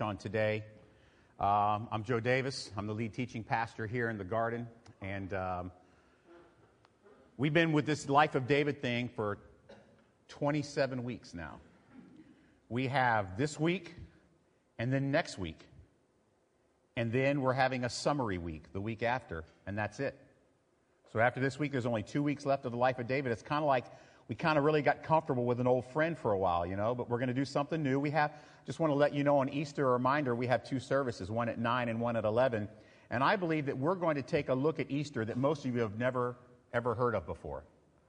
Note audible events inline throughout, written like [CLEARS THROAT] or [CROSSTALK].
on today. Um, I'm Joe Davis. I'm the lead teaching pastor here in the garden. And um, we've been with this Life of David thing for 27 weeks now. We have this week and then next week. And then we're having a summary week the week after, and that's it. So after this week, there's only two weeks left of the life of David. It's kind of like we kind of really got comfortable with an old friend for a while, you know, but we're going to do something new. We have, just want to let you know on Easter, a reminder, we have two services, one at 9 and one at 11. And I believe that we're going to take a look at Easter that most of you have never, ever heard of before.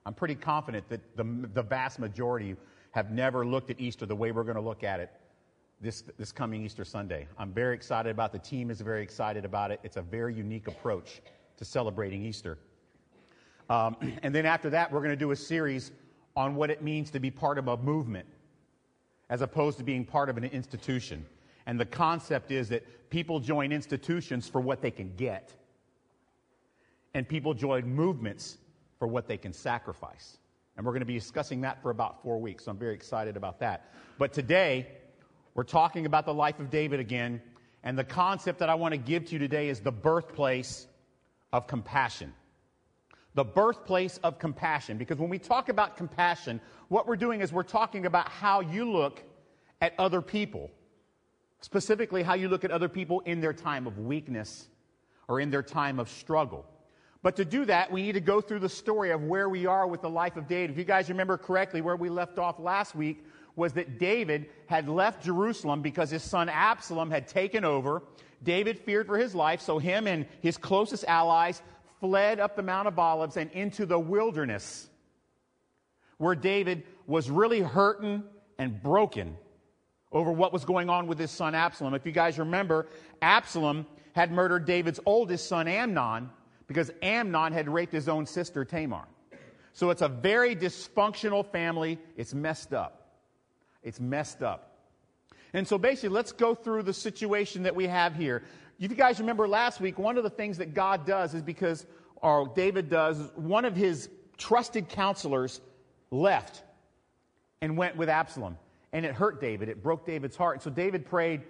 I'm pretty confident that the, the vast majority have never looked at Easter the way we're going to look at it this, this coming Easter Sunday. I'm very excited about it. The team is very excited about it. It's a very unique approach to celebrating Easter. Um, [CLEARS THROAT] and then after that, we're going to do a series on what it means to be part of a movement as opposed to being part of an institution. And the concept is that people join institutions for what they can get, and people join movements for what they can sacrifice. And we're going to be discussing that for about four weeks. So I'm very excited about that. But today, we're talking about the life of David again. And the concept that I want to give to you today is the birthplace of compassion the birthplace of compassion. Because when we talk about compassion, what we're doing is we're talking about how you look at other people, specifically how you look at other people in their time of weakness or in their time of struggle. But to do that, we need to go through the story of where we are with the life of David. If you guys remember correctly, where we left off last week was that David had left Jerusalem because his son Absalom had taken over. David feared for his life, so him and his closest allies fled up the Mount of Olives and into the wilderness, where David was really hurting and broken over what was going on with his son Absalom. If you guys remember, Absalom had murdered David's oldest son Amnon because Amnon had raped his own sister Tamar. So it's a very dysfunctional family. It's messed up. It's messed up. And so basically, let's go through the situation that we have here. If you guys remember last week, one of the things that God does is because, or David does, one of his trusted counselors left and went with Absalom. And it hurt David. It broke David's heart. And so David prayed,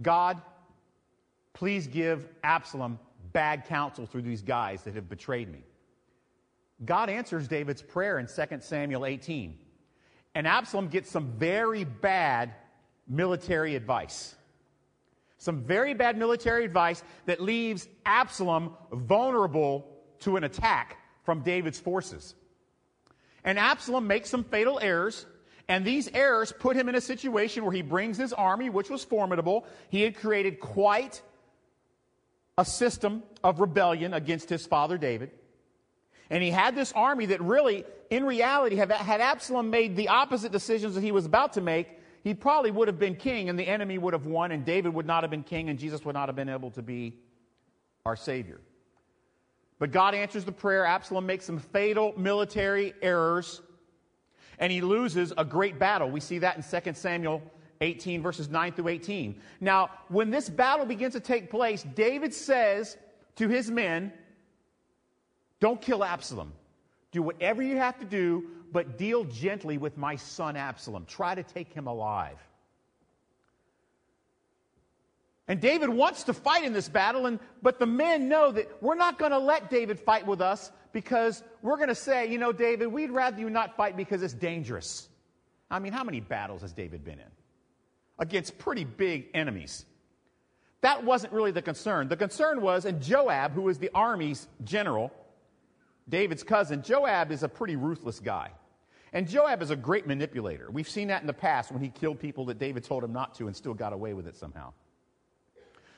God, please give Absalom bad counsel through these guys that have betrayed me. God answers David's prayer in 2 Samuel 18. And Absalom gets some very bad military advice. Some very bad military advice that leaves Absalom vulnerable to an attack from David's forces. And Absalom makes some fatal errors, and these errors put him in a situation where he brings his army, which was formidable. He had created quite a system of rebellion against his father David. And he had this army that really, in reality, had, Absalom made the opposite decisions that he was about to make, he probably would have been king and the enemy would have won and David would not have been king and Jesus would not have been able to be our Savior. But God answers the prayer. Absalom makes some fatal military errors and he loses a great battle. We see that in 2 Samuel 18, verses 9 through 18. Now, when this battle begins to take place, David says to his men, Don't kill Absalom. Do whatever you have to do, but deal gently with my son Absalom. Try to take him alive. And David wants to fight in this battle, and, but the men know that we're not going to let David fight with us because we're going to say, you know, David, we'd rather you not fight because it's dangerous. I mean, how many battles has David been in? Against pretty big enemies. That wasn't really the concern. The concern was, and Joab, who was the army's general, David's cousin, Joab is a pretty ruthless guy. And Joab is a great manipulator. We've seen that in the past when he killed people that David told him not to and still got away with it somehow.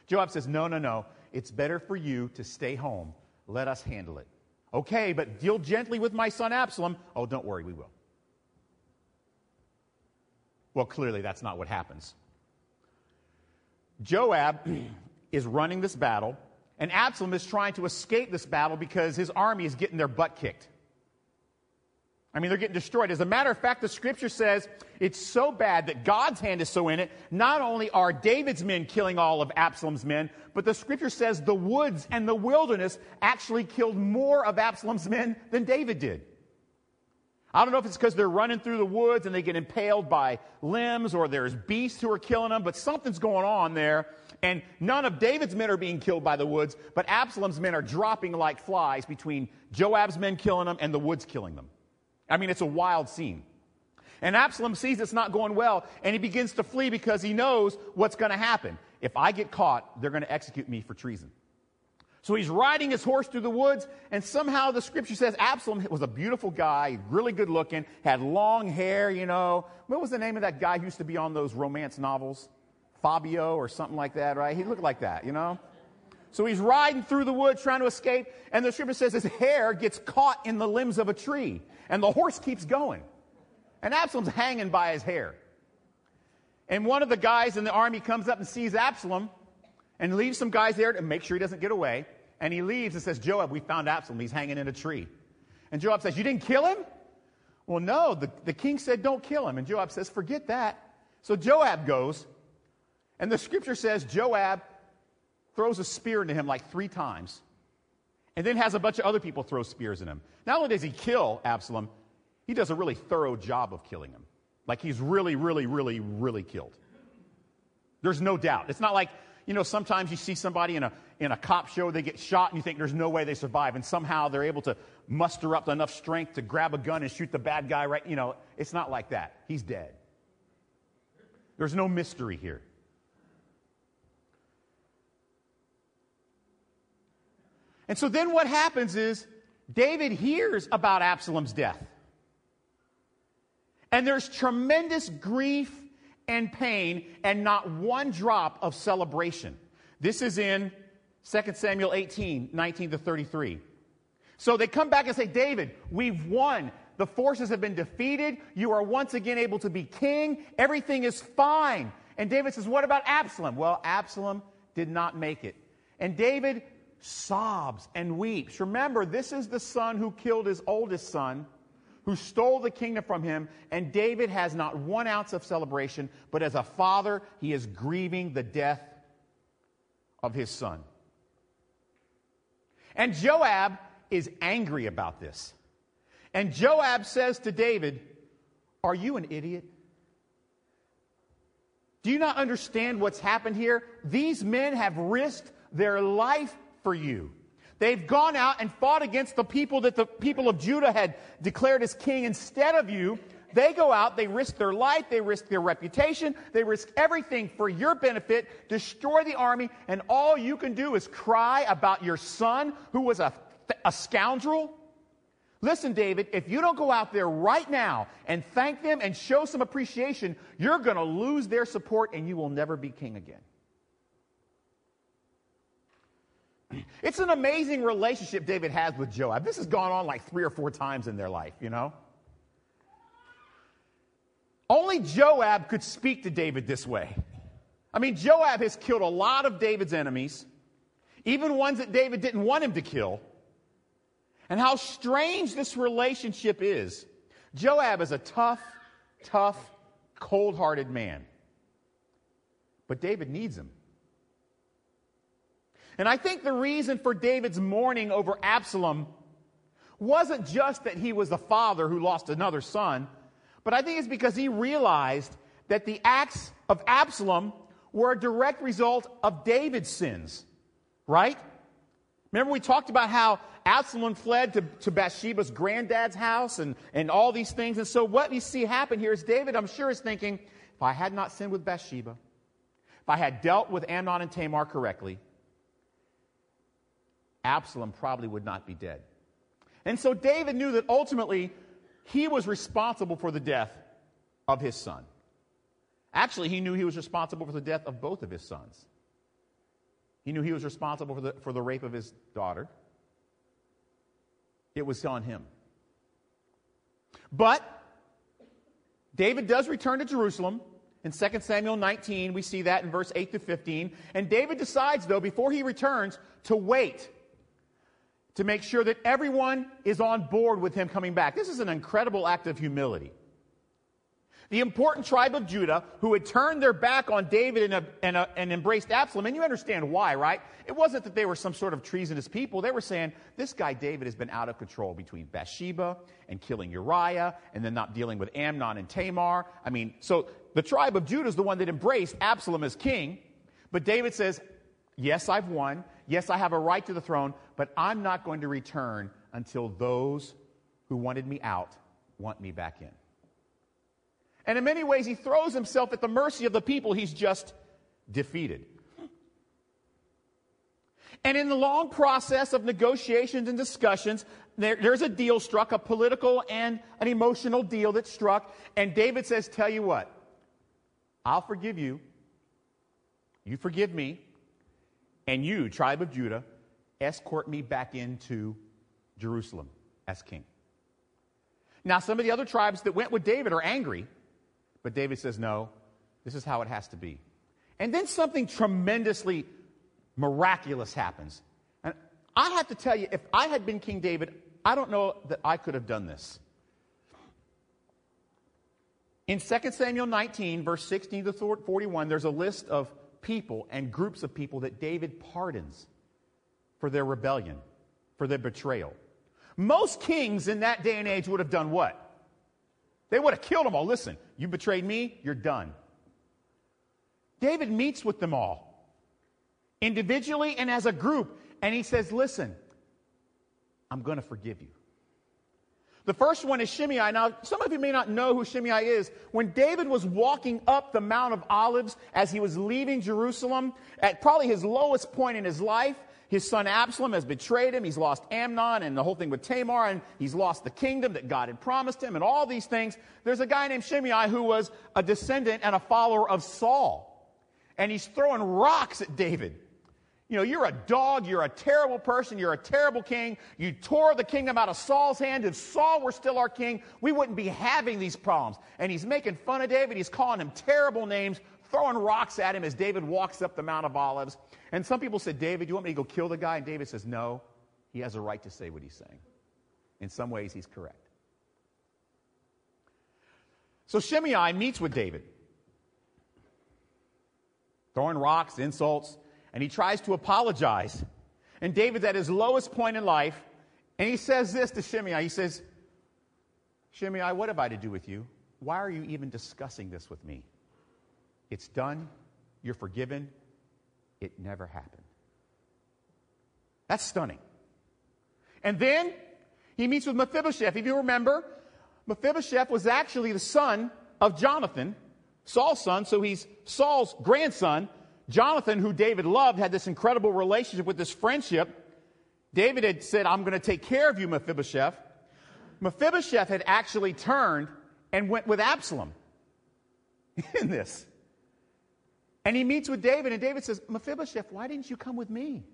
Joab says, No, no, no. It's better for you to stay home. Let us handle it. Okay, but deal gently with my son Absalom. Oh, don't worry, we will. Well, clearly that's not what happens. Joab [CLEARS THROAT] is running this battle. And Absalom is trying to escape this battle because his army is getting their butt kicked. I mean, they're getting destroyed. As a matter of fact, the scripture says it's so bad that God's hand is so in it. Not only are David's men killing all of Absalom's men, but the scripture says the woods and the wilderness actually killed more of Absalom's men than David did. I don't know if it's because they're running through the woods and they get impaled by limbs or there's beasts who are killing them, but something's going on there. And none of David's men are being killed by the woods, but Absalom's men are dropping like flies between Joab's men killing them and the woods killing them. I mean, it's a wild scene. And Absalom sees it's not going well, and he begins to flee because he knows what's going to happen. If I get caught, they're going to execute me for treason. So he's riding his horse through the woods, and somehow the scripture says Absalom was a beautiful guy, really good looking, had long hair, you know. What was the name of that guy who used to be on those romance novels? Fabio or something like that, right? He looked like that, you know? So he's riding through the woods trying to escape, and the scripture says his hair gets caught in the limbs of a tree, and the horse keeps going. And Absalom's hanging by his hair. And one of the guys in the army comes up and sees Absalom and leaves some guys there to make sure he doesn't get away. And he leaves and says, Joab, we found Absalom. He's hanging in a tree. And Joab says, You didn't kill him? Well, no, the, the king said, Don't kill him. And Joab says, Forget that. So Joab goes, and the scripture says Joab throws a spear into him like three times, and then has a bunch of other people throw spears in him. Not only does he kill Absalom, he does a really thorough job of killing him. Like he's really, really, really, really killed. There's no doubt. It's not like you know, sometimes you see somebody in a, in a cop show, they get shot, and you think there's no way they survive, and somehow they're able to muster up enough strength to grab a gun and shoot the bad guy right. You know, it's not like that. He's dead. There's no mystery here. And so then what happens is David hears about Absalom's death. And there's tremendous grief and pain and not one drop of celebration. This is in 2 Samuel 18, 19 to 33. So they come back and say, David, we've won. The forces have been defeated. You are once again able to be king. Everything is fine. And David says, What about Absalom? Well, Absalom did not make it. And David sobs and weeps. Remember, this is the son who killed his oldest son who stole the kingdom from him, and David has not one ounce of celebration, but as a father, he is grieving the death of his son. And Joab is angry about this. And Joab says to David, Are you an idiot? Do you not understand what's happened here? These men have risked their life for you. They've gone out and fought against the people that the people of Judah had declared as king instead of you. They go out, they risk their life, they risk their reputation, they risk everything for your benefit, destroy the army, and all you can do is cry about your son who was a, a scoundrel. Listen, David, if you don't go out there right now and thank them and show some appreciation, you're going to lose their support and you will never be king again. It's an amazing relationship David has with Joab. This has gone on like three or four times in their life, you know? Only Joab could speak to David this way. I mean, Joab has killed a lot of David's enemies, even ones that David didn't want him to kill. And how strange this relationship is. Joab is a tough, tough, cold hearted man. But David needs him. And I think the reason for David's mourning over Absalom wasn't just that he was the father who lost another son, but I think it's because he realized that the acts of Absalom were a direct result of David's sins, right? Remember, we talked about how Absalom fled to, to Bathsheba's granddad's house and, and all these things. And so, what we see happen here is David, I'm sure, is thinking if I had not sinned with Bathsheba, if I had dealt with Amnon and Tamar correctly, Absalom probably would not be dead. And so David knew that ultimately he was responsible for the death of his son. Actually, he knew he was responsible for the death of both of his sons. He knew he was responsible for the, for the rape of his daughter. It was on him. But David does return to Jerusalem. In 2 Samuel 19, we see that in verse 8 to 15. And David decides, though, before he returns, to wait to make sure that everyone is on board with him coming back. This is an incredible act of humility. The important tribe of Judah, who had turned their back on David and, uh, and, uh, and, embraced Absalom, and you understand why, right? It wasn't that they were some sort of treasonous people. They were saying, this guy David has been out of control between Bathsheba and killing Uriah, and then not dealing with Amnon and Tamar. I mean, so the tribe of Judah is the one that embraced Absalom as king. But David says, yes, I've won. Yes, I have a right to the throne, but I'm not going to return until those who wanted me out want me back in. And in many ways, he throws himself at the mercy of the people he's just defeated. And in the long process of negotiations and discussions, there, there's a deal struck, a political and an emotional deal that's struck. And David says, Tell you what, I'll forgive you. You forgive me. And you, tribe of Judah, escort me back into Jerusalem as king. Now, some of the other tribes that went with David are angry but David says, no, this is how it has to be. And then something tremendously miraculous happens. And I have to tell you, if I had been King David, I don't know that I could have done this. In 2 Samuel 19, verse 16 to 41, there's a list of people and groups of people that David pardons for their rebellion, for their betrayal. Most kings in that day and age would have done what? They would have killed them all. Listen, you betrayed me, you're done. David meets with them all, individually and as a group, and he says, Listen, I'm going to forgive you. The first one is Shimei. Now, some of you may not know who Shimei is. When David was walking up the Mount of Olives as he was leaving Jerusalem, at probably his lowest point in his life, his son Absalom has betrayed him. He's lost Amnon and the whole thing with Tamar, and he's lost the kingdom that God had promised him, and all these things. There's a guy named Shimei who was a descendant and a follower of Saul. And he's throwing rocks at David. You know, you're a dog, you're a terrible person, you're a terrible king. You tore the kingdom out of Saul's hand. If Saul were still our king, we wouldn't be having these problems. And he's making fun of David, he's calling him terrible names, throwing rocks at him as David walks up the Mount of Olives. And some people said, David, you want me to go kill the guy? And David says, No, he has a right to say what he's saying. In some ways, he's correct. So Shimei meets with David, throwing rocks, insults, and he tries to apologize. And David's at his lowest point in life, and he says this to Shimei. He says, Shimei, what have I to do with you? Why are you even discussing this with me? It's done. You're forgiven. It never happened. That's stunning. And then he meets with Mephibosheth. If you remember, Mephibosheth was actually the son of Jonathan, Saul's son, so he's Saul's grandson. Jonathan, who David loved, had this incredible relationship with this friendship. David had said, I'm going to take care of you, Mephibosheth. Mephibosheth had actually turned and went with Absalom [LAUGHS] in this. And he meets with David, and David says, Mephibosheth, why didn't you come with me?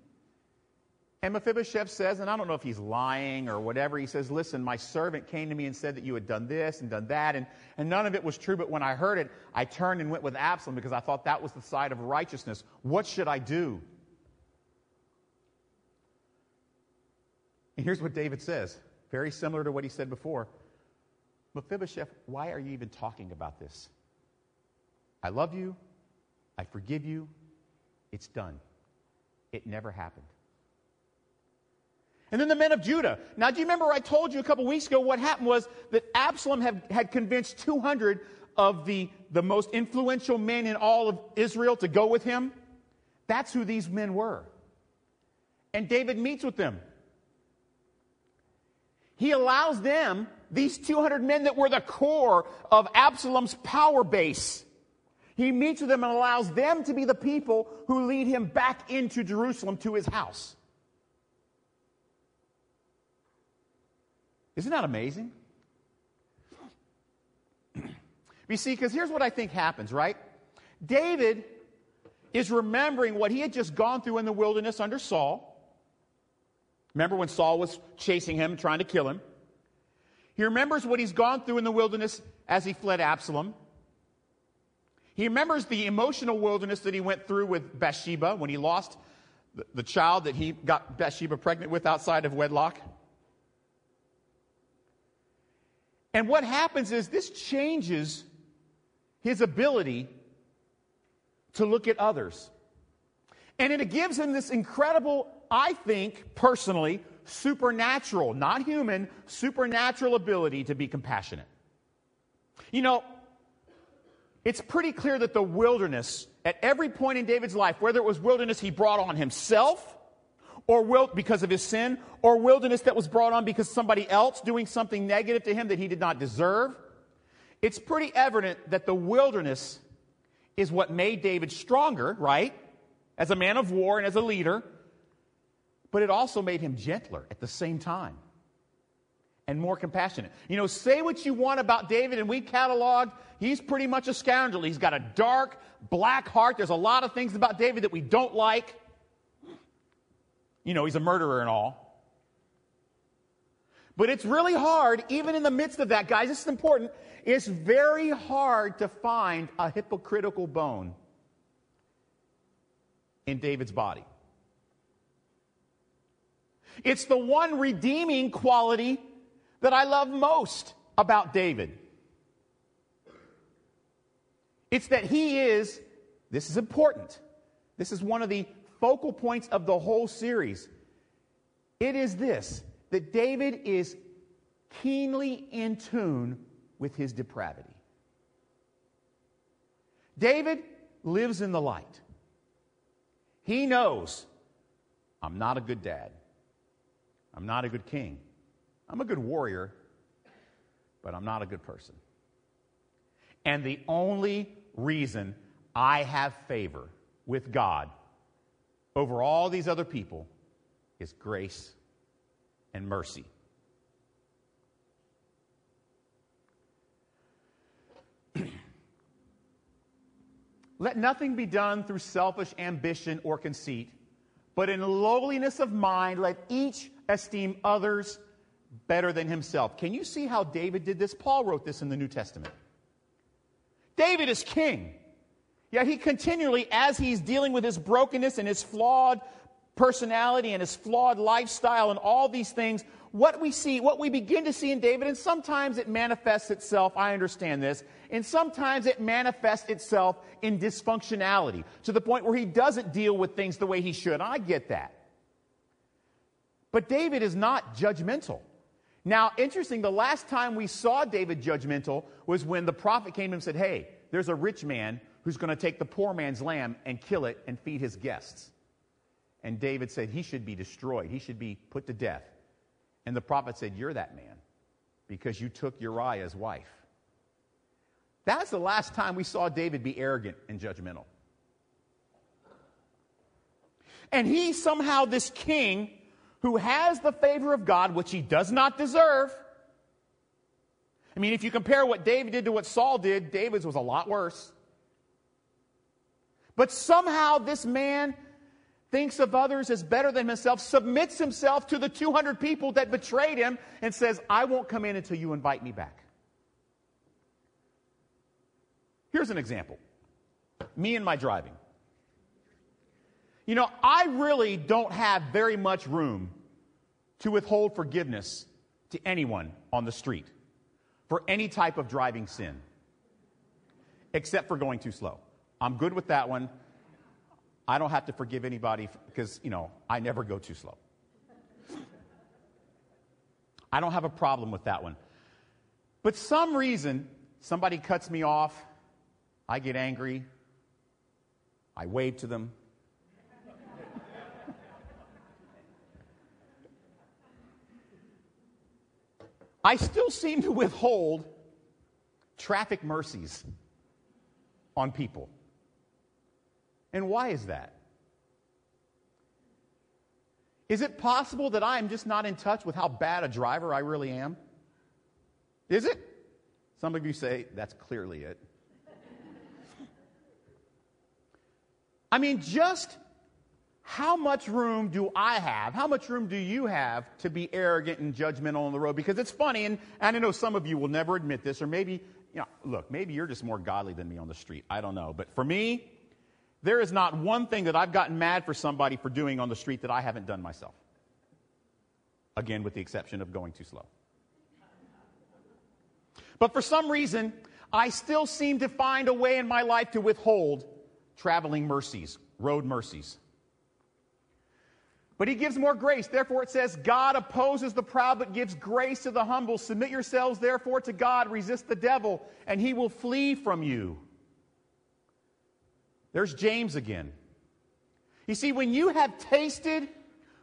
And Mephibosheth says, and I don't know if he's lying or whatever, he says, Listen, my servant came to me and said that you had done this and done that, and, and none of it was true, but when I heard it, I turned and went with Absalom because I thought that was the side of righteousness. What should I do? And here's what David says, very similar to what he said before Mephibosheth, why are you even talking about this? I love you. I forgive you. It's done. It never happened. And then the men of Judah. Now, do you remember I told you a couple weeks ago what happened was that Absalom had, had convinced 200 of the, the most influential men in all of Israel to go with him? That's who these men were. And David meets with them. He allows them, these 200 men that were the core of Absalom's power base, he meets with them and allows them to be the people who lead him back into Jerusalem to his house. Isn't that amazing? [CLEARS THROAT] You see, because here's what I think happens, right? David is remembering what he had just gone through in the wilderness under Saul. Remember when Saul was chasing him, trying to kill him? He remembers what he's gone through in the wilderness as he fled Absalom. He remembers the emotional wilderness that he went through with Bathsheba when he lost the, child that he got Bathsheba pregnant with outside of wedlock. And what happens is this changes his ability to look at others. And it gives him this incredible, I think, personally, supernatural, not human, supernatural ability to be compassionate. You know, it's pretty clear that the wilderness, at every point in David's life, whether it was wilderness he brought on himself, or will, because of his sin, or wilderness that was brought on because somebody else doing something negative to him that he did not deserve, it's pretty evident that the wilderness is what made David stronger, right? As a man of war and as a leader, but it also made him gentler at the same time and more compassionate. You know, say what you want about David, and we cataloged, he's pretty much a scoundrel. He's got a dark, black heart. There's a lot of things about David that we don't like. You know, he's a murderer and all. But it's really hard, even in the midst of that, guys, this is important. It's very hard to find a hypocritical bone in David's body. It's the one redeeming quality that I love most about David. It's that he is, this is important. This is one of the focal points of the whole series. It is this that David is keenly in tune with his depravity. David lives in the light. He knows I'm not a good dad. I'm not a good king. I'm a good warrior, but I'm not a good person. And the only reason I have favor with God over all these other people is grace and mercy. [CLEARS THROAT] Let nothing be done through selfish ambition or conceit, but in lowliness of mind, let each esteem others better than himself. Can you see how David did this? Paul wrote this in the New Testament. David is king. Yet he continually, as he's dealing with his brokenness and his flawed personality and his flawed lifestyle and all these things, what we see, what we begin to see in David, and sometimes it manifests itself, I understand this, and sometimes it manifests itself in dysfunctionality to the point where he doesn't deal with things the way he should. I get that. But David is not judgmental. Now, interesting, the last time we saw David judgmental was when the prophet came and said, Hey, there's a rich man who's going to take the poor man's lamb and kill it and feed his guests. And David said he should be destroyed, he should be put to death. And the prophet said, You're that man because you took Uriah's wife. That's the last time we saw David be arrogant and judgmental. And he somehow, this king who has the favor of God, which he does not deserve. I mean, if you compare what David did to what Saul did, David's was a lot worse. But somehow this man thinks of others as better than himself, submits himself to the 200 people that betrayed him, and says, I won't come in until you invite me back. Here's an example me and my driving. You know, I really don't have very much room to withhold forgiveness to anyone on the street for any type of driving sin, except for going too slow. I'm good with that one. I don't have to forgive anybody because, you know, I never go too slow. I don't have a problem with that one. But some reason, somebody cuts me off, I get angry, I wave to them. I still seem to withhold traffic mercies on people. And why is that? Is it possible that I am just not in touch with how bad a driver I really am? Is it? Some of you say, that's clearly it. I mean, just how much room do I have? How much room do you have to be arrogant and judgmental on the road? Because it's funny, and, and I know some of you will never admit this, or maybe, you know, look, maybe you're just more godly than me on the street. I don't know. But for me, there is not one thing that I've gotten mad for somebody for doing on the street that I haven't done myself. Again, with the exception of going too slow. But for some reason, I still seem to find a way in my life to withhold traveling mercies, road mercies. But he gives more grace. Therefore, it says, God opposes the proud but gives grace to the humble. Submit yourselves, therefore, to God. Resist the devil, and he will flee from you. There's James again. You see, when you have tasted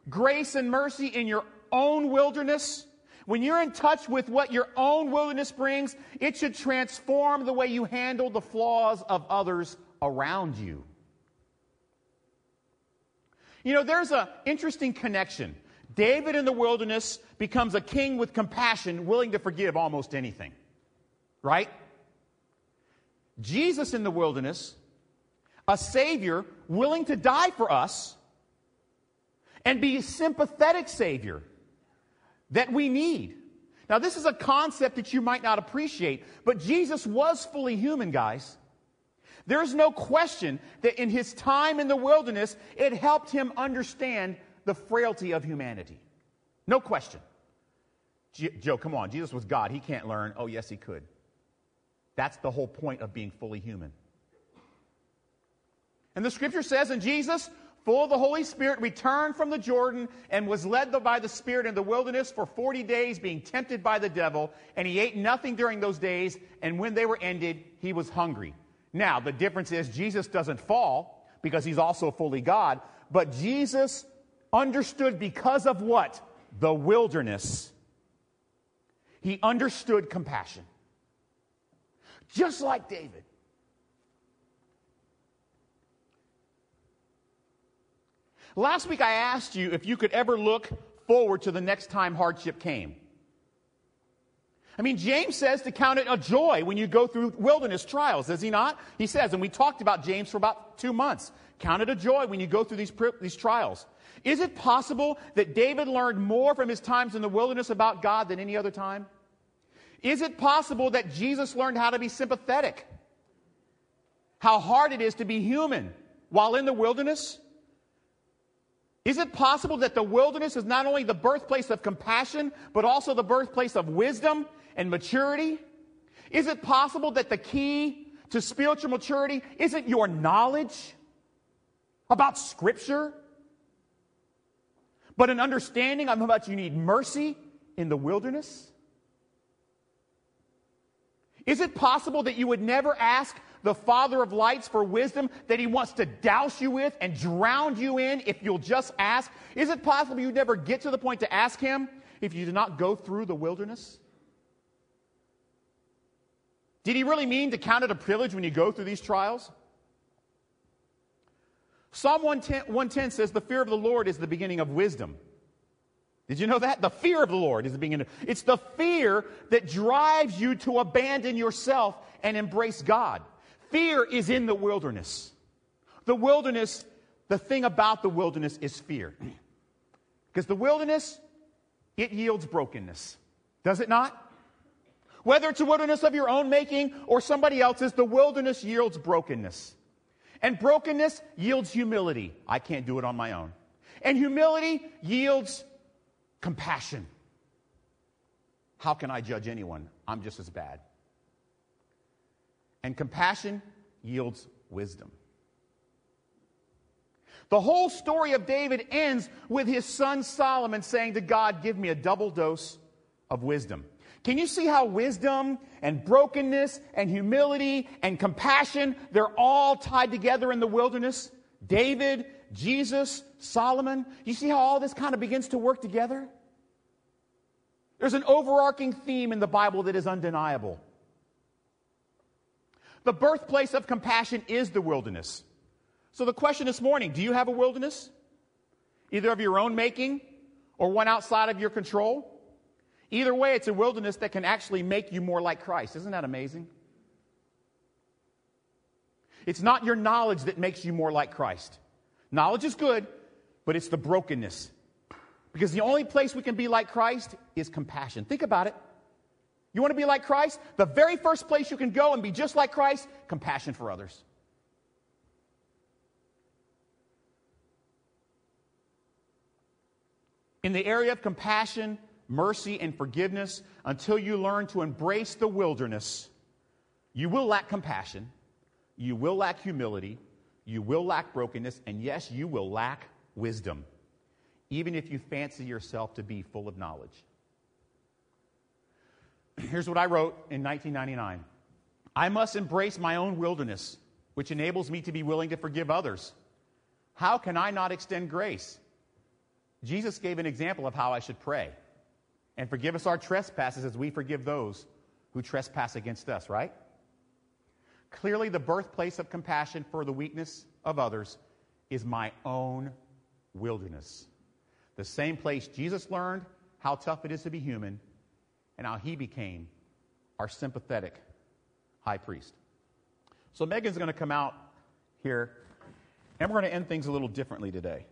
grace and mercy in your own wilderness, when you're in touch with what your own wilderness brings, it should transform the way you handle the flaws of others around you. You know, there's an interesting connection. David in the wilderness becomes a king with compassion, willing to forgive almost anything. Right? Jesus in the wilderness, a Savior willing to die for us and be a sympathetic Savior that we need. Now, this is a concept that you might not appreciate, but Jesus was fully human, guys. There's no question that in his time in the wilderness, it helped him understand the frailty of humanity. No question. Joe, come on. Jesus was God. He can't learn. Oh, yes, he could. That's the whole point of being fully human. And the scripture says, and Jesus, full of the Holy Spirit, returned from the Jordan and was led by the Spirit in the wilderness for 40 days, being tempted by the devil. And he ate nothing during those days. And when they were ended, he was hungry. Now, the difference is Jesus doesn't fall because he's also fully God, but Jesus understood because of what? The wilderness. He understood compassion. Just like David. Last week I asked you if you could ever look forward to the next time hardship came. I mean, James says to count it a joy when you go through wilderness trials, does he not? He says, and we talked about James for about two months. Count it a joy when you go through these, these trials. Is it possible that David learned more from his times in the wilderness about God than any other time? Is it possible that Jesus learned how to be sympathetic? How hard it is to be human while in the wilderness? Is it possible that the wilderness is not only the birthplace of compassion, but also the birthplace of wisdom and maturity? Is it possible that the key to spiritual maturity isn't your knowledge about Scripture, but an understanding of how much you need mercy in the wilderness? Is it possible that you would never ask the Father of lights for wisdom that He wants to douse you with and drown you in if you'll just ask? Is it possible you never get to the point to ask Him if you do not go through the wilderness? Did he really mean to count it a privilege when you go through these trials? Psalm 110, 110 says, The fear of the Lord is the beginning of wisdom. Did you know that? The fear of the Lord is the beginning. It's the fear that drives you to abandon yourself and embrace God. Fear is in the wilderness. The wilderness, the thing about the wilderness is fear. [CLEARS THROAT] Because the wilderness, it yields brokenness. Does it not? Whether it's a wilderness of your own making or somebody else's, the wilderness yields brokenness. And brokenness yields humility. I can't do it on my own. And humility yields compassion. How can I judge anyone? I'm just as bad. And compassion yields wisdom. The whole story of David ends with his son Solomon saying to God, Give me a double dose of wisdom. Can you see how wisdom and brokenness and humility and compassion, they're all tied together in the wilderness? David, Jesus, Solomon. You see how all this kind of begins to work together? There's an overarching theme in the Bible that is undeniable. The birthplace of compassion is the wilderness. So the question this morning do you have a wilderness? Either of your own making or one outside of your control? Either way, it's a wilderness that can actually make you more like Christ. Isn't that amazing? It's not your knowledge that makes you more like Christ. Knowledge is good, but it's the brokenness. Because the only place we can be like Christ is compassion. Think about it. You want to be like Christ? The very first place you can go and be just like Christ, compassion for others. In the area of compassion, mercy, and forgiveness until you learn to embrace the wilderness, You will lack compassion. You will lack humility. You will lack brokenness. And yes, you will lack wisdom, even if you fancy yourself to be full of knowledge. [CLEARS THROAT] Here's what I wrote in 1999 I must embrace my own wilderness, which enables me to be willing to forgive others. How can I not extend grace? Jesus gave an example of how I should pray. And forgive us our trespasses as we forgive those who trespass against us, right? Clearly, the birthplace of compassion for the weakness of others is my own wilderness. The same place Jesus learned how tough it is to be human and how he became our sympathetic high priest. So, Megan's going to come out here, and we're going to end things a little differently today.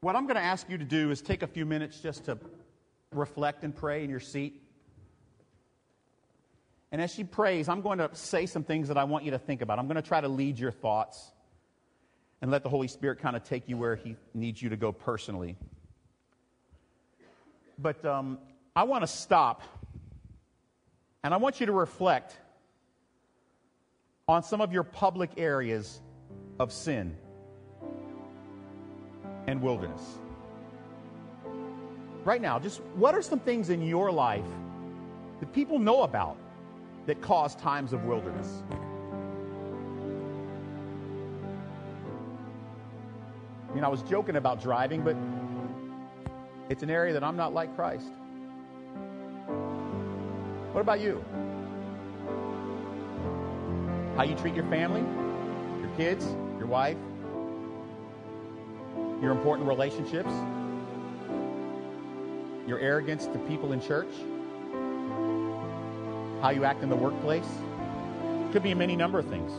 What I'm going to ask you to do is take a few minutes just to reflect and pray in your seat. And as she prays, I'm going to say some things that I want you to think about. I'm going to try to lead your thoughts and let the Holy Spirit kind of take you where He needs you to go personally. But um, I want to stop and I want you to reflect on some of your public areas of sin and wilderness. Right now, just what are some things in your life that people know about that cause times of wilderness? I mean, I was joking about driving, but it's an area that I'm not like Christ. What about you? How you treat your family, your kids, your wife, your important relationships, your arrogance to people in church, how you act in the workplace. Could be a many number of things.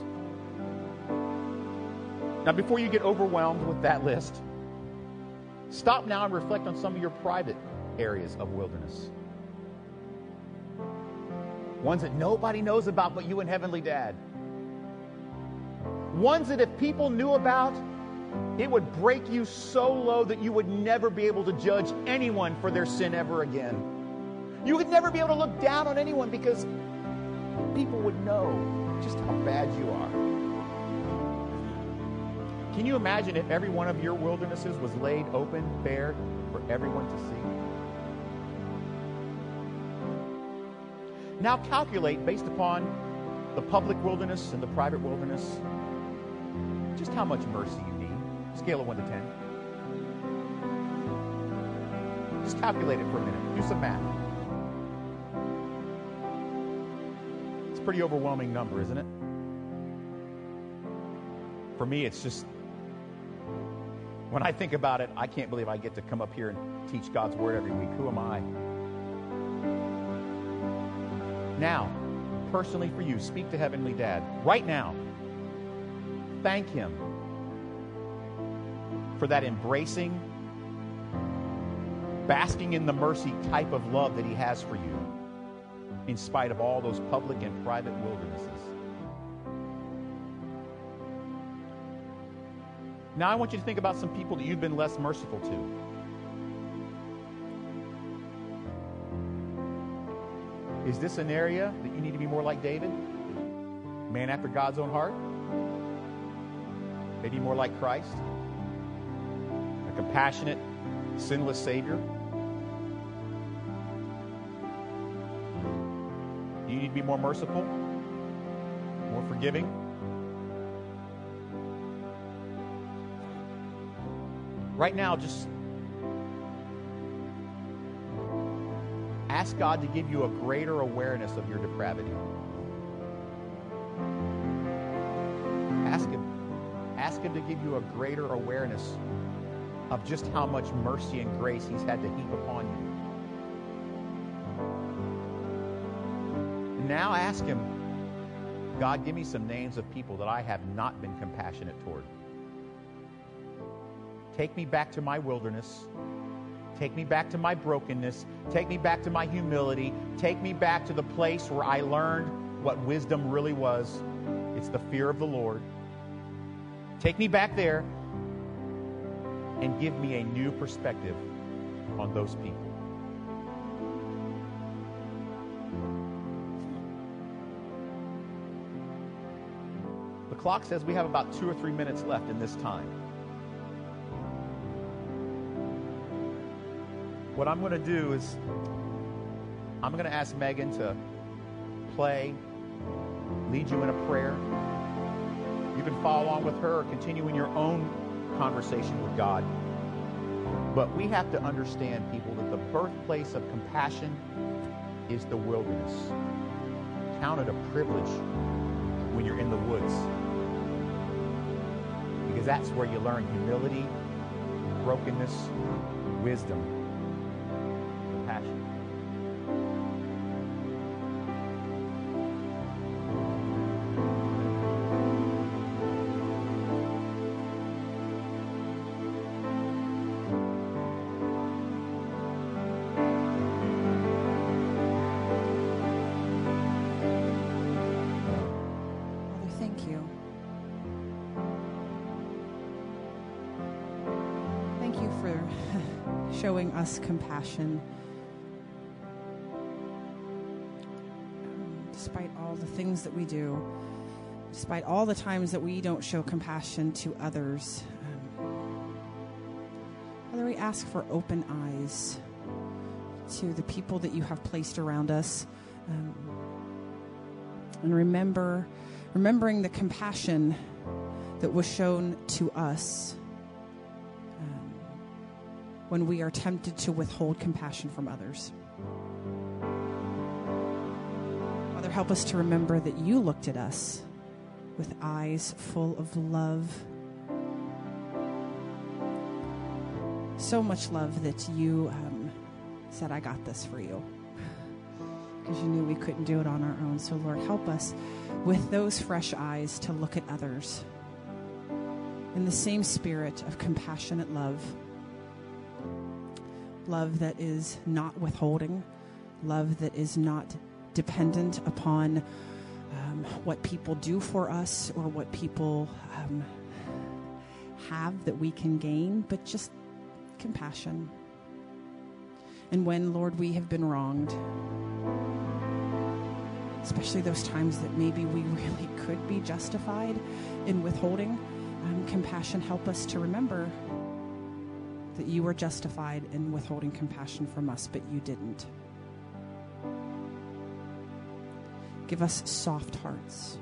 Now, before you get overwhelmed with that list, stop now and reflect on some of your private areas of wilderness. Ones that nobody knows about but you and Heavenly Dad. Ones that if people knew about, it would break you so low that you would never be able to judge anyone for their sin ever again. You would never be able to look down on anyone because people would know just how bad you are. Can you imagine if every one of your wildernesses was laid open, bare for everyone to see? Now calculate based upon the public wilderness and the private wilderness just how much mercy you need. Scale of 1 to 10. Just calculate it for a minute. Do some math. It's a pretty overwhelming number, isn't it? For me, it's just, when I think about it, I can't believe I get to come up here and teach God's Word every week. Who am I? Now, personally for you, speak to Heavenly Dad right now. Thank Him for that embracing, basking in the mercy type of love that He has for you, in spite of all those public and private wildernesses. Now, I want you to think about some people that you've been less merciful to. Is this an area that you need to be more like David? Man after God's own heart? Maybe more like Christ? a compassionate, sinless Savior? Do you need to be more merciful? More forgiving? Right now, just ask God to give you a greater awareness of your depravity. Ask Him. Ask Him to give you a greater awareness of just how much mercy and grace He's had to heap upon you. Now ask Him, God, give me some names of people that I have not been compassionate toward. Take me back to my wilderness. Take me back to my brokenness. Take me back to my humility. Take me back to the place where I learned what wisdom really was it's the fear of the Lord. Take me back there and give me a new perspective on those people. The clock says we have about two or three minutes left in this time. What I'm going to do is I'm going to ask Megan to play, lead you in a prayer. You can follow along with her or continue in your own conversation with God. But we have to understand, people, that the birthplace of compassion is the wilderness. Count it a privilege when you're in the woods. Because that's where you learn humility, brokenness, wisdom, showing us compassion. Um, Despite all the things that we do, despite all the times that we don't show compassion to others, um, Father, we ask for open eyes to the people that you have placed around us. Um, and remember remembering the compassion that was shown to us when we are tempted to withhold compassion from others. Father, help us to remember that you looked at us with eyes full of love. So much love that you um, said, I got this for you [SIGHS] because you knew we couldn't do it on our own. So, Lord, help us with those fresh eyes to look at others in the same spirit of compassionate love. Love that is not withholding, love that is not dependent upon um, what people do for us or what people um, have that we can gain, but just compassion. And when, Lord, we have been wronged, especially those times that maybe we really could be justified in withholding um, compassion, help us to remember that you were justified in withholding compassion from us, but you didn't. Give us soft hearts.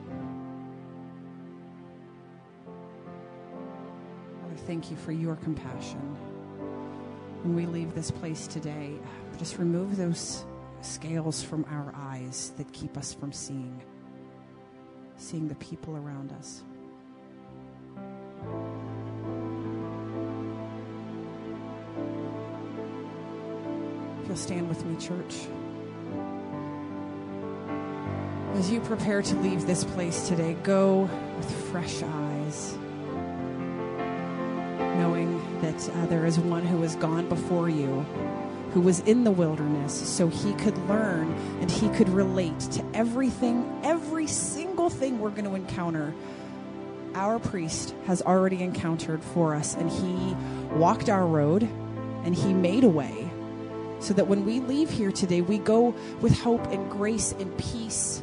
Father, thank you for your compassion. When we leave this place today, just remove those scales from our eyes that keep us from seeing, seeing the people around us. You'll stand with me, church. As you prepare to leave this place today, go with fresh eyes, knowing that uh, there is one who has gone before you who was in the wilderness so he could learn and he could relate to everything, every single thing we're going to encounter. Our priest has already encountered for us, and he walked our road and he made a way so that when we leave here today, we go with hope and grace and peace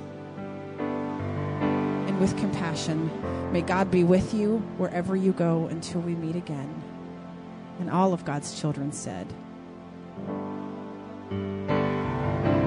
and with compassion. May God be with you wherever you go until we meet again. And all of God's children said,